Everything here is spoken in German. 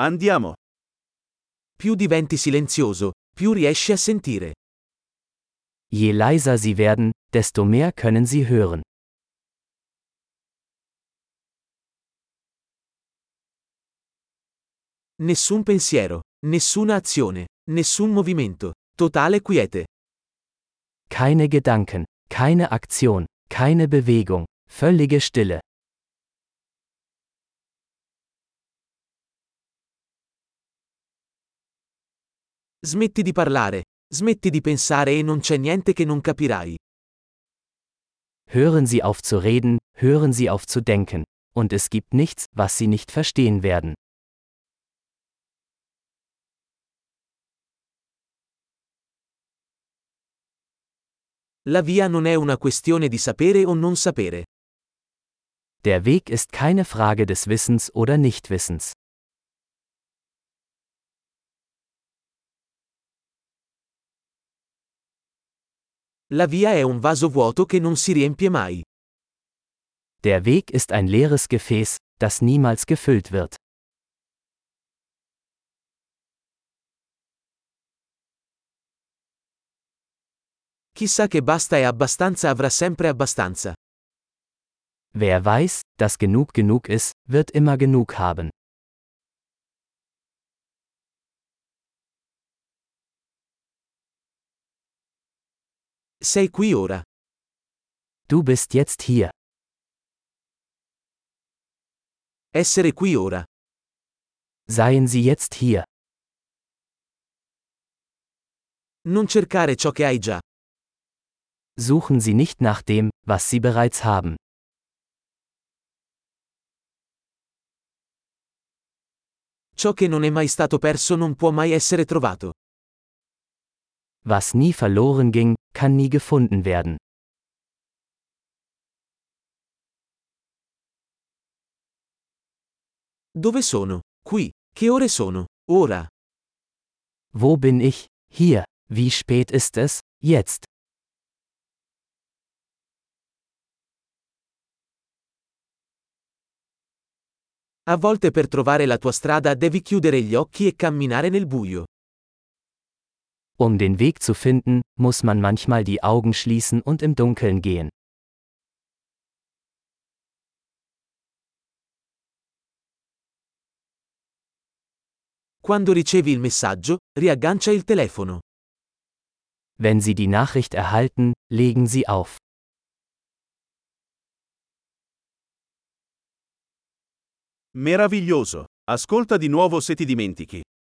Andiamo. Più diventi silenzioso, più riesci a sentire. Je leiser sie werden, desto mehr können sie hören. Nessun pensiero, nessuna azione, nessun movimento, totale quiete. Keine Gedanken, keine Aktion, keine Bewegung, völlige Stille. Smetti di parlare, smetti di pensare e non c'è niente che non capirai. Hören Sie auf zu reden, hören Sie auf zu denken, und es gibt nichts, was Sie nicht verstehen werden. La via non è una questione di sapere o non sapere. Der Weg ist keine Frage des Wissens oder Nichtwissens. La via è un vaso vuoto che non si riempie mai. Der Weg ist ein leeres Gefäß, das niemals gefüllt wird. Chissà che basta e abbastanza avrà sempre abbastanza. Wer weiß, dass genug genug ist, wird immer genug haben. Sei qui ora. Du bist jetzt hier. Essere qui ora. Seien Sie jetzt hier. Non cercare ciò che hai già. Suchen Sie nicht nach dem, was Sie bereits haben. Ciò che non è mai stato perso non può mai essere trovato. Was nie verloren ging, kann nie gefunden werden. Dove sono? Qui. Che ore sono? Ora. Wo bin ich? Hier. Wie spät ist es? Jetzt. A volte per trovare la tua strada devi chiudere gli occhi e camminare nel buio. Um den Weg zu finden, muss man manchmal die Augen schließen und im Dunkeln gehen. Quando ricevi il messaggio, riaggancia il telefono. Wenn Sie die Nachricht erhalten, legen Sie auf. Meraviglioso. Ascolta di nuovo se ti dimentichi.